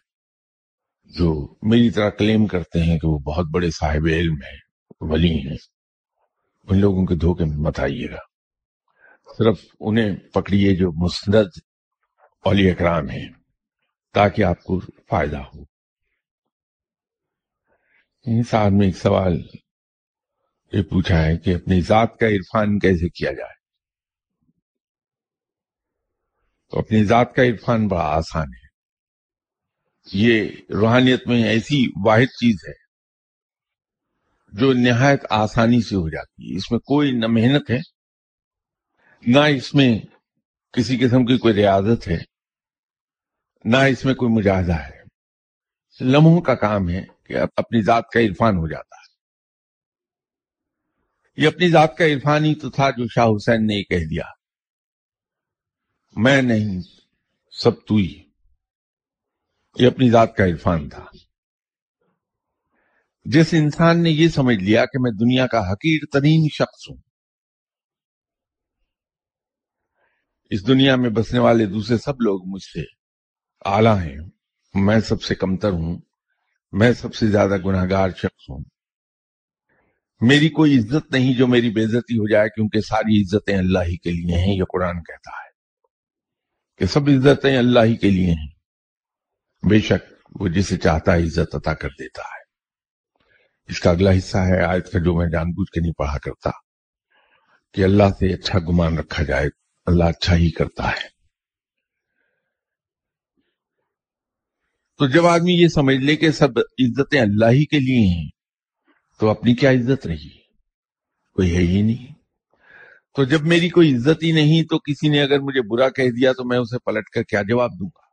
جو میری طرح کلیم کرتے ہیں کہ وہ بہت بڑے صاحب علم ہیں، ولی ہیں۔ ان لوگوں کے دھوکے میں مت آئیے گا۔ صرف انہیں پکڑیے جو مسند اولی اکرام ہیں، تاکہ آپ کو فائدہ ہو۔ صاحب نے ایک سوال یہ پوچھا ہے کہ اپنی ذات کا عرفان کیسے کیا جائے؟ تو اپنی ذات کا عرفان بڑا آسان ہے۔ یہ روحانیت میں ایسی واحد چیز ہے جو نہایت آسانی سے ہو جاتی ہے۔ اس میں کوئی نہ محنت ہے، نہ اس میں کسی قسم کی کوئی ریاضت ہے، نہ اس میں کوئی مجاہدہ ہے۔ لمحوں کا کام ہے کہ اپنی ذات کا عرفان ہو جاتا ہے۔ یہ اپنی ذات کا عرفان ہی تو تھا جو شاہ حسین نے یہ کہہ دیا۔ میں نہیں، سب تو ہی۔ یہ اپنی ذات کا عرفان تھا۔ جس انسان نے یہ سمجھ لیا کہ میں دنیا کا حقیر ترین شخص ہوں۔ اس دنیا میں بسنے والے دوسرے سب لوگ مجھ سے اعلی ہیں۔ میں سب سے کمتر ہوں۔ میں سب سے زیادہ گناہ گار شخص ہوں۔ میری کوئی عزت نہیں جو میری بے عزتی ہو جائے، کیونکہ ساری عزتیں اللہ ہی کے لیے ہیں، یہ قرآن کہتا ہے کہ سب عزتیں اللہ ہی کے لیے ہیں۔ بے شک وہ جسے چاہتا ہے عزت عطا کر دیتا ہے۔ اس کا اگلا حصہ ہے آیت کا جو میں جان بوجھ کے نہیں پڑھا کرتا، کہ اللہ سے اچھا گمان رکھا جائے، اللہ اچھا ہی کرتا ہے۔ تو جب آدمی یہ سمجھ لے کہ سب عزتیں اللہ ہی کے لیے ہیں، تو اپنی کیا عزت رہی؟ کوئی ہے ہی نہیں۔ تو جب میری کوئی عزت ہی نہیں، تو کسی نے اگر مجھے برا کہہ دیا، تو میں اسے پلٹ کر کیا جواب دوں گا؟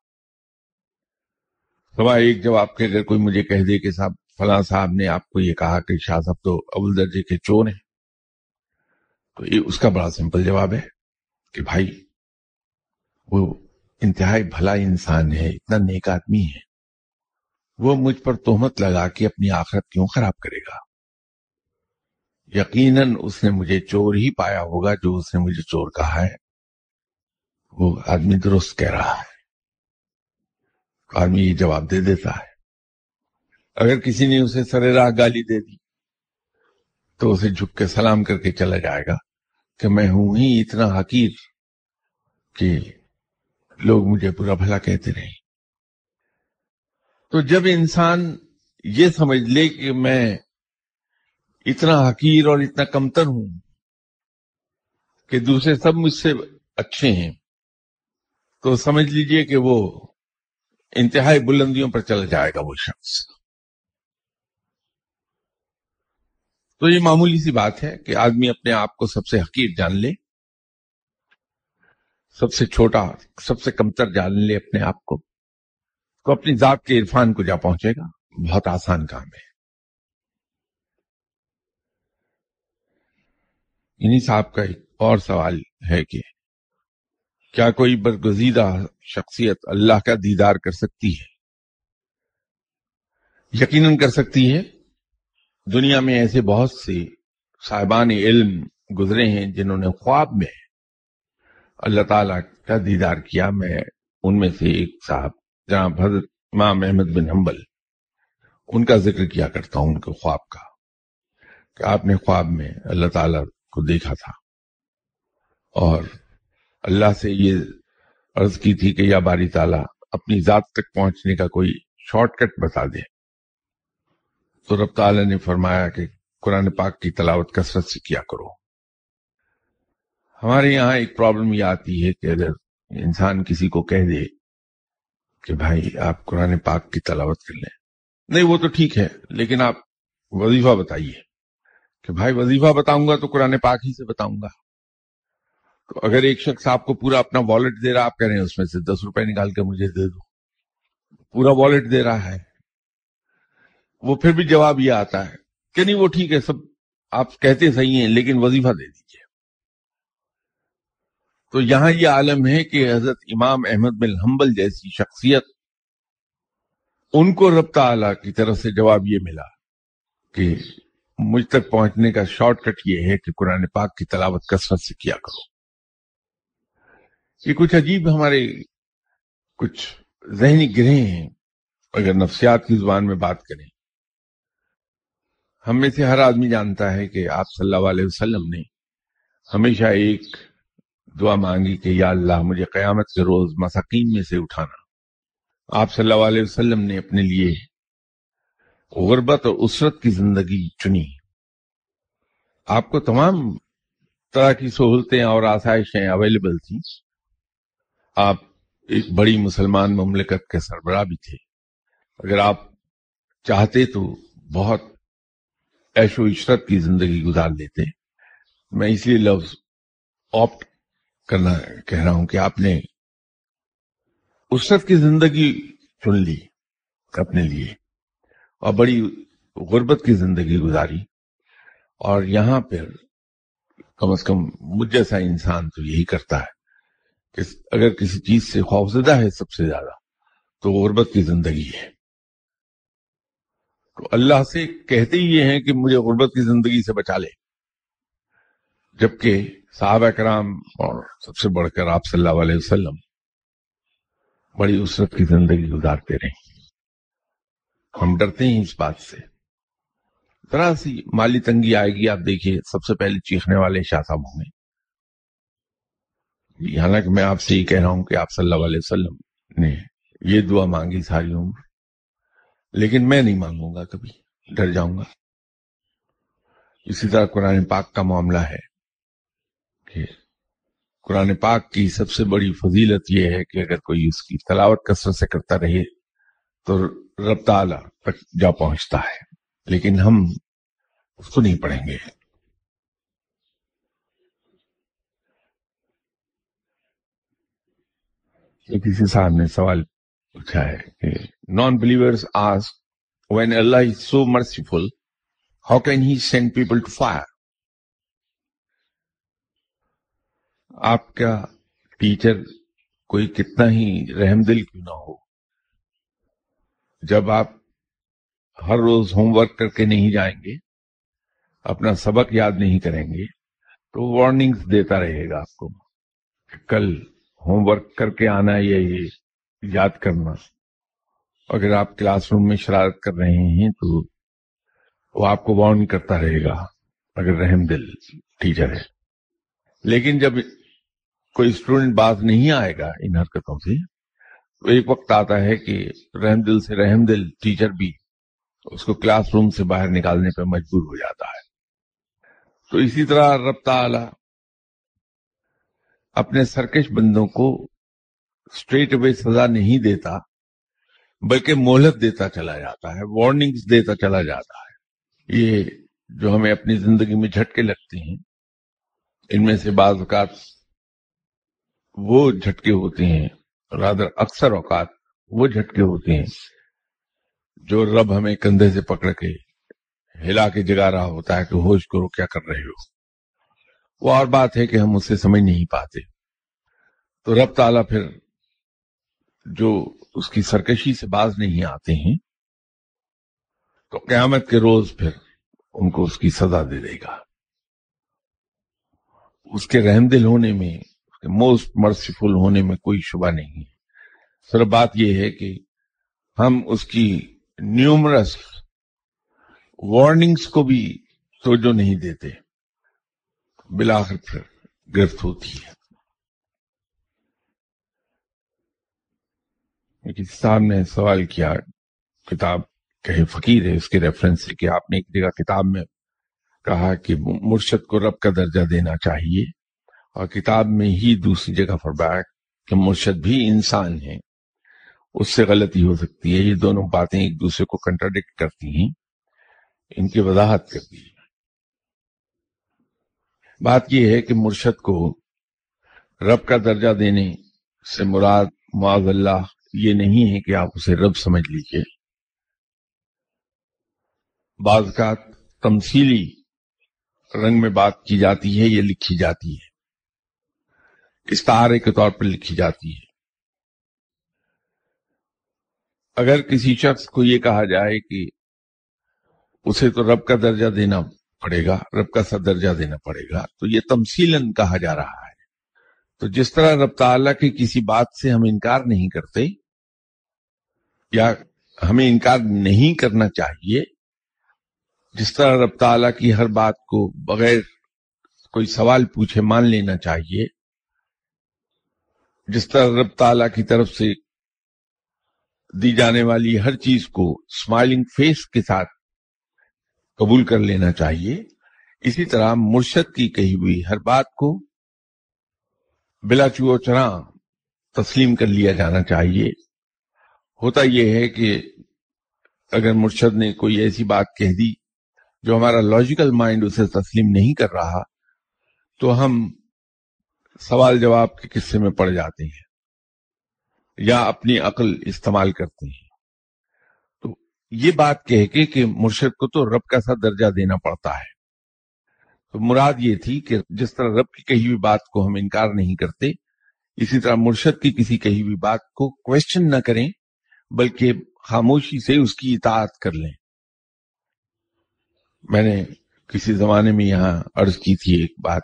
سوا ایک جواب کے، اگر کوئی مجھے کہہ دے کہ صاحب فلاں صاحب نے آپ کو یہ کہا کہ شاہ صاحب تو اول درجے کے چور ہیں۔ تو یہ اس کا بڑا سمپل جواب ہے کہ بھائی، وہ انتہائی بھلا انسان ہے، اتنا نیک آدمی ہے۔ وہ مجھ پر تہمت لگا کے اپنی آخرت کیوں خراب کرے گا؟ یقیناً اس نے مجھے چور ہی پایا ہوگا جو اس نے مجھے چور کہا ہے۔ وہ آدمی درست کہہ رہا ہے۔ آدمی یہ جواب دے دیتا ہے۔ اگر کسی نے اسے سر راہ گالی دے دی تو اسے جھک کے سلام کر کے چلا جائے گا کہ میں ہوں ہی اتنا حقیر کہ لوگ مجھے برا بھلا کہتے رہے تو جب انسان یہ سمجھ لے کہ میں اتنا حقیر اور اتنا کمتر ہوں کہ دوسرے سب مجھ سے اچھے ہیں، تو سمجھ لیجیے کہ وہ انتہائی بلندیوں پر چلا جائے گا وہ شخص۔ تو یہ معمولی سی بات ہے کہ آدمی اپنے آپ کو سب سے حقیر جان لے، سب سے چھوٹا، سب سے کمتر جان لے اپنے آپ کو، تو اپنی ذات کے عرفان کو جا پہنچے گا۔ بہت آسان کام ہے۔ انہی صاحب کا ایک اور سوال ہے کہ کیا کوئی برگزیدہ شخصیت اللہ کا دیدار کر سکتی ہے؟ یقیناً کر سکتی ہے۔ دنیا میں ایسے بہت سے صاحبان علم گزرے ہیں جنہوں نے خواب میں اللہ تعالی کا دیدار کیا۔ میں ان میں سے ایک صاحب، جناب حضرت امام احمد بن حنبل، ان کا ذکر کیا کرتا ہوں ان کے خواب کا، کہ آپ نے خواب میں اللہ تعالی کو دیکھا تھا۔ اور اللہ سے یہ عرض کی تھی کہ یا باری تعالیٰ، اپنی ذات تک پہنچنے کا کوئی شارٹ کٹ بتا دے۔ تو رب تعالیٰ نے فرمایا کہ قرآن پاک کی تلاوت کثرت سے کیا کرو۔ ہمارے یہاں ایک پرابلم یہ آتی ہے کہ اگر انسان کسی کو کہہ دے کہ بھائی آپ قرآن پاک کی تلاوت کر لیں۔ نہیں، وہ تو ٹھیک ہے، لیکن آپ وظیفہ بتائیے کہ بھائی وظیفہ بتاؤں گا تو قرآن پاک ہی سے بتاؤں گا۔ تو اگر ایک شخص آپ کو پورا اپنا والٹ دے رہا آپ کہہ رہے ہیں اس میں سے دس روپے نکال کے مجھے دے دو۔ پورا والٹ دے رہا ہے۔ وہ پھر بھی جواب یہ آتا ہے کہ نہیں، وہ ٹھیک ہے، سب آپ کہتے صحیح ہیں، لیکن وظیفہ دے دیجیے تو یہاں یہ عالم ہے کہ حضرت امام احمد بن حنبل جیسی شخصیت ان کو رب تعالی کی طرف سے جواب یہ ملا کہ مجھ تک پہنچنے کا شارٹ کٹ یہ ہے کہ قرآن پاک کی تلاوت کثرت سے کیا کرو۔ یہ کچھ عجیب ہمارے کچھ ذہنی گرہ ہیں۔ اگر نفسیات کی زبان میں بات کریں ہم میں سے ہر آدمی جانتا ہے کہ آپ صلی اللہ علیہ وسلم نے ہمیشہ ایک دعا مانگی کہ یا اللہ مجھے قیامت کے روز مساکین میں سے اٹھانا۔ آپ صلی اللہ علیہ وسلم نے اپنے لیے غربت اور اسرت کی زندگی چنی۔ آپ کو تمام طرح کی سہولتیں اور آسائشیں اویلیبل تھیں۔ آپ ایک بڑی مسلمان مملکت کے سربراہ بھی تھے۔ اگر آپ چاہتے تو بہت ایش و عشرت کی زندگی گزار لیتے میں اس لیے لفظ آپٹ کرنا کہہ رہا ہوں کہ آپ نے عشرت کی زندگی چن لی اپنے لیے اور بڑی غربت کی زندگی گزاری۔ اور یہاں پھر کم از کم مجھ جیسا انسان تو یہی کرتا ہے کہ اگر کسی چیز سے خوفزدہ ہے سب سے زیادہ، تو غربت کی زندگی ہے۔ تو اللہ سے کہتے ہی یہ ہیں کہ مجھے غربت کی زندگی سے بچا لے۔ جبکہ صحابہ کرام اور سب سے بڑھ کر آپ صلی اللہ علیہ وسلم بڑی اسرت کی زندگی گزارتے رہے۔ ہم ڈرتے ہیں اس بات سے۔ ذرا سی مالی تنگی آئے گی، آپ دیکھیے، سب سے پہلے چیخنے والے شاہ صاحب ہوں گے۔ حالانکہ میں آپ سے یہ کہہ رہا ہوں کہ آپ صلی اللہ علیہ وسلم نے یہ دعا مانگی ساری عمر۔ لیکن میں نہیں مانگوں گا کبھی، ڈر جاؤں گا۔ اسی طرح قرآن پاک کا معاملہ ہے کہ قرآن پاک کی سب سے بڑی فضیلت یہ ہے کہ اگر کوئی اس کی تلاوت کثرت سے کرتا رہے تو رب تعالی تک جا پہنچتا ہے، لیکن ہم اس کو نہیں پڑھیں گے۔ کسی صاحب نے سوال پوچھا ہے non believers ask when Allah is so merciful how can he send people to fire آپ کا ٹیچر کوئی کتنا ہی رحم دل کیوں نہ ہو جب آپ ہر روز ہوم ورک کر کے نہیں جائیں گے اپنا سبق یاد نہیں کریں گے تو وارننگز دیتا رہے گا آپ کو کل ہوم ورک کر کے آنا یا یہ یاد کرنا۔ اگر آپ کلاس روم میں شرارت کر رہے ہیں تو وہ آپ کو وارن کرتا رہے گا، اگر رحم دل ٹیچر ہے۔ لیکن جب کوئی اسٹوڈنٹ باز نہیں آئے گا ان حرکتوں سے، تو ایک وقت آتا ہے کہ رحم دل سے رحم دل ٹیچر بھی اس کو کلاس روم سے باہر نکالنے پہ مجبور ہو جاتا ہے۔ تو اسی طرح رب تعالی اپنے سرکش بندوں کو اسٹریٹ اوے سزا نہیں دیتا، بلکہ مہلت دیتا چلا جاتا ہے وارننگز دیتا چلا جاتا ہے۔ یہ جو ہمیں اپنی زندگی میں جھٹکے لگتے ہیں، ان میں سے بعض اوقات وہ جھٹکے ہوتے ہیں رادر اکثر اوقات وہ جھٹکے ہوتے ہیں جو رب ہمیں کندھے سے پکڑ کے ہلا کے جگا رہا ہوتا ہے کہ ہوش کرو کیا کر رہے ہو۔ وہ اور بات ہے کہ ہم اسے سمجھ نہیں پاتے۔ تو رب تعالیٰ پھر جو اس کی سرکشی سے باز نہیں آتے ہیں، تو قیامت کے روز پھر ان کو اس کی سزا دے دے گا۔ اس کے رحم دل ہونے میں موسٹ مرسیفل ہونے میں کوئی شبہ نہیں ہے۔ صرف بات یہ ہے کہ ہم اس کی نیومرس وارننگز کو بھی توجہ نہیں دیتے۔ بلاخر پھر گرفت ہوتی ہے۔ صاحب نے سوال کیا، کتاب کہے فقیر ہے، اس کے ریفرنس سے کہ آپ نے ایک جگہ کتاب میں کہا کہ مرشد کو رب کا درجہ دینا چاہیے اور کتاب میں ہی دوسری جگہ فرمایا کہ مرشد بھی انسان ہے۔ اس سے غلطی ہو سکتی ہے، یہ دونوں باتیں ایک دوسرے کو کنٹراڈکٹ کرتی ہیں، ان کی وضاحت کرتی ہے بات یہ ہے کہ مرشد کو رب کا درجہ دینے سے مراد معاذ اللہ یہ نہیں ہے کہ آپ اسے رب سمجھ لیجیے۔ بعض کا تمثیلی رنگ میں بات کی جاتی ہے، یہ لکھی جاتی ہے۔ استعارے کے طور پر لکھی جاتی ہے۔ اگر کسی شخص کو یہ کہا جائے کہ اسے تو رب کا درجہ دینا پڑے گا، رب کا سا درجہ دینا پڑے گا، تو یہ تمثیل کہا جا رہا ہے۔ تو جس طرح رب تعالیٰ کی کسی بات سے ہم انکار نہیں کرتے یا ہمیں انکار نہیں کرنا چاہیے، جس طرح رب تعالیٰ کی ہر بات کو بغیر کوئی سوال پوچھے مان لینا چاہیے، جس طرح رب تعالیٰ کی طرف سے دی جانے والی ہر چیز کو اسمائلنگ فیس کے ساتھ قبول کر لینا چاہیے۔ اسی طرح مرشد کی کہی ہوئی ہر بات کو بلا چو چرا تسلیم کر لیا جانا چاہیے۔ ہوتا یہ ہے کہ اگر مرشد نے کوئی ایسی بات کہہ دی جو ہمارا لاجیکل مائنڈ اسے تسلیم نہیں کر رہا، تو ہم سوال جواب کے قصے میں پڑ جاتے ہیں یا اپنی عقل استعمال کرتے ہیں۔ تو یہ بات کہہ کے کہ مرشد کو تو رب کا سا درجہ دینا پڑتا ہے۔ تو مراد یہ تھی کہ جس طرح رب کی کہی ہوئی بات کو ہم انکار نہیں کرتے، اسی طرح مرشد کی کسی کہی ہوئی بات کو کوشچن نہ کریں۔ بلکہ خاموشی سے اس کی اطاعت کر لیں۔ میں نے کسی زمانے میں یہاں عرض کی تھی ایک بات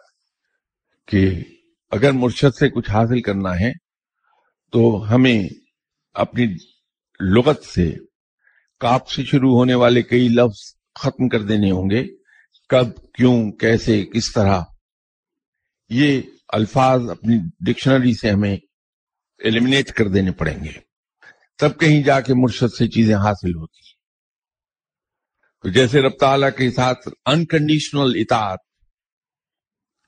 کہ اگر مرشد سے کچھ حاصل کرنا ہے تو ہمیں اپنی لغت سے کاپ سے شروع ہونے والے کئی لفظ ختم کر دینے ہوں گے۔ کب، کیوں، کیسے، کس طرح؟ یہ الفاظ اپنی ڈکشنری سے ہمیں ایلیمنیٹ کر دینے پڑیں گے۔ تب کہیں جا کے مرشد سے چیزیں حاصل ہوتی ہیں۔ تو جیسے رب تعالیٰ کے ساتھ انکنڈیشنل اطاعت،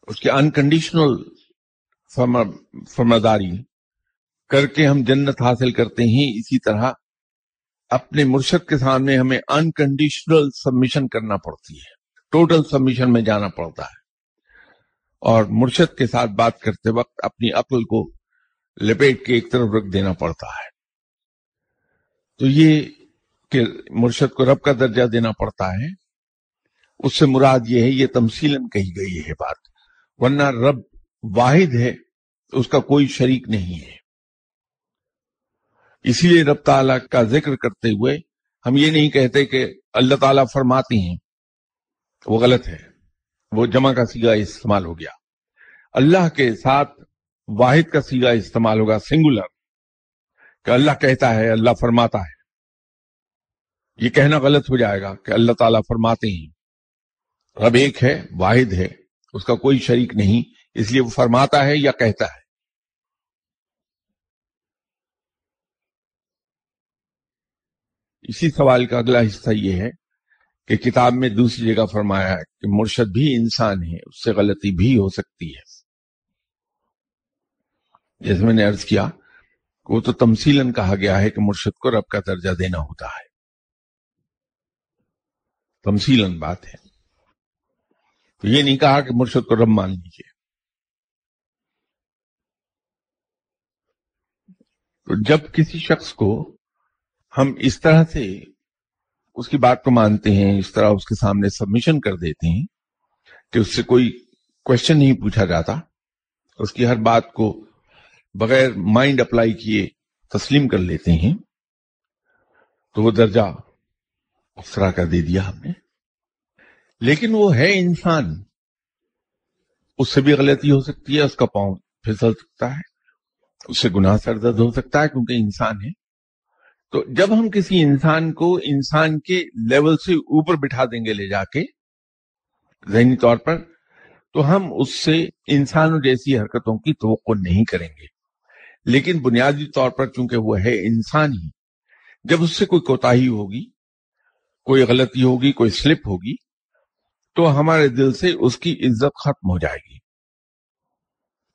اس کے انکنڈیشنل فرمداری کر کے ہم جنت حاصل کرتے ہیں، اسی طرح اپنے مرشد کے سامنے ہمیں انکنڈیشنل سبمیشن کرنا پڑتی ہے۔ ٹوٹل سبمیشن میں جانا پڑتا ہے۔ اور مرشد کے ساتھ بات کرتے وقت اپنی عقل کو لپیٹ کے ایک طرف رکھ دینا پڑتا ہے۔ تو یہ کہ مرشد کو رب کا درجہ دینا پڑتا ہے، اس سے مراد یہ ہے، یہ تمثیلن کہی گئی ہے بات۔ ورنہ رب واحد ہے، اس کا کوئی شریک نہیں ہے۔ اسی لیے رب تعالیٰ کا ذکر کرتے ہوئے ہم یہ نہیں کہتے کہ اللہ تعالیٰ فرماتی ہیں، وہ غلط ہے۔ وہ جمع کا سیگا استعمال ہو گیا۔ اللہ کے ساتھ واحد کا سیگا استعمال ہوگا سنگولر کہ اللہ کہتا ہے، اللہ فرماتا ہے۔ یہ کہنا غلط ہو جائے گا کہ اللہ تعالیٰ فرماتے ہیں۔ رب ایک ہے، واحد ہے، اس کا کوئی شریک نہیں، اس لیے وہ فرماتا ہے یا کہتا ہے۔ اسی سوال کا اگلا حصہ یہ ہے کہ کتاب میں دوسری جگہ فرمایا ہے کہ مرشد بھی انسان ہے، اس سے غلطی بھی ہو سکتی ہے۔ جیسے میں نے عرض کیا وہ تو تمثیلن کہا گیا ہے کہ مرشد کو رب کا درجہ دینا ہوتا ہے۔ تمثیلن بات ہے۔ تو یہ نہیں کہا کہ مرشد کو رب مان لیجیے تو جب کسی شخص کو ہم اس طرح سے اس کی بات کو مانتے ہیں، اس طرح اس کے سامنے سبمیشن کر دیتے ہیں کہ اس سے کوئی کوشچن نہیں پوچھا جاتا، اس کی ہر بات کو بغیر مائنڈ اپلائی کیے تسلیم کر لیتے ہیں، تو وہ درجہ اس طرح کا دے دیا ہم نے۔ لیکن وہ ہے انسان، اس سے بھی غلطی ہو سکتی ہے، اس کا پاؤں پھسل سکتا ہے، اس سے گناہ سر درد ہو سکتا ہے کیونکہ انسان ہے۔ تو جب ہم کسی انسان کو انسان کے لیول سے اوپر بٹھا دیں گے لے جا کے ذہنی طور پر، تو ہم اس سے انسانوں جیسی حرکتوں کی توقع نہیں کریں گے۔ لیکن بنیادی طور پر چونکہ وہ ہے انسان ہی، جب اس سے کوئی کوتا ہوگی، کوئی غلطی ہوگی، کوئی سلپ ہوگی، تو ہمارے دل سے اس کی عزت ختم ہو جائے گی۔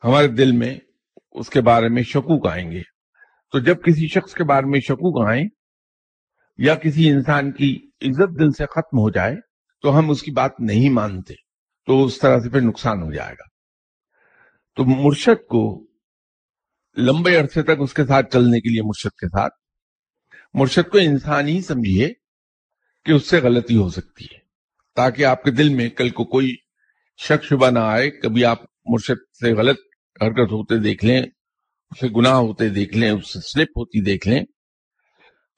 ہمارے دل میں اس کے بارے میں شکوک آئیں گے۔ تو جب کسی شخص کے بارے میں شکوک آئیں یا کسی انسان کی عزت دل سے ختم ہو جائے، تو ہم اس کی بات نہیں مانتے، تو اس طرح سے پھر نقصان ہو جائے گا۔ تو مرشد کو لمبے عرصے تک اس کے ساتھ چلنے کے لیے مرشد کے ساتھ۔ مرشد کو انسان ہی سمجھیے کہ اس سے غلطی ہو سکتی ہے، تاکہ آپ کے دل میں کل کو کوئی شک شبہ نہ آئے۔ کبھی آپ مرشد سے غلط حرکت ہوتے دیکھ لیں، اسے گناہ ہوتے دیکھ لیں، اس سے سلپ ہوتی دیکھ لیں۔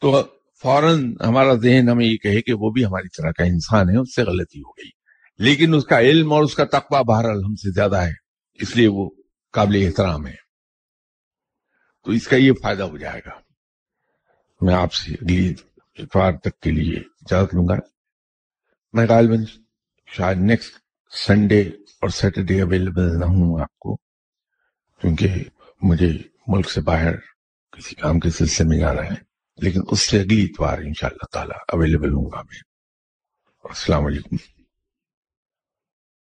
تو فوراً ہمارا ذہن ہمیں یہ کہے کہ وہ بھی ہماری طرح کا انسان ہے، اس سے غلطی ہو گئی۔ لیکن اس کا علم اور اس کا تقوی بہرحال ہم سے زیادہ ہے، اس لیے وہ قابل احترام ہے۔ تو اس کا یہ فائدہ ہو جائے گا۔ میں آپ سے اگلی اتوار تک کے لیے اجازت لوں گا۔ میں غالباً شاید نیکسٹ سنڈے اور سیٹرڈے اویلیبل نہ ہوں آپ کو، کیونکہ مجھے ملک سے باہر کسی کام کے سلسلے میں جانا ہے، لیکن اس سے اگلی اتوار ان شاء اللہ اویلیبل ہوں گا میں۔ السلام علیکم۔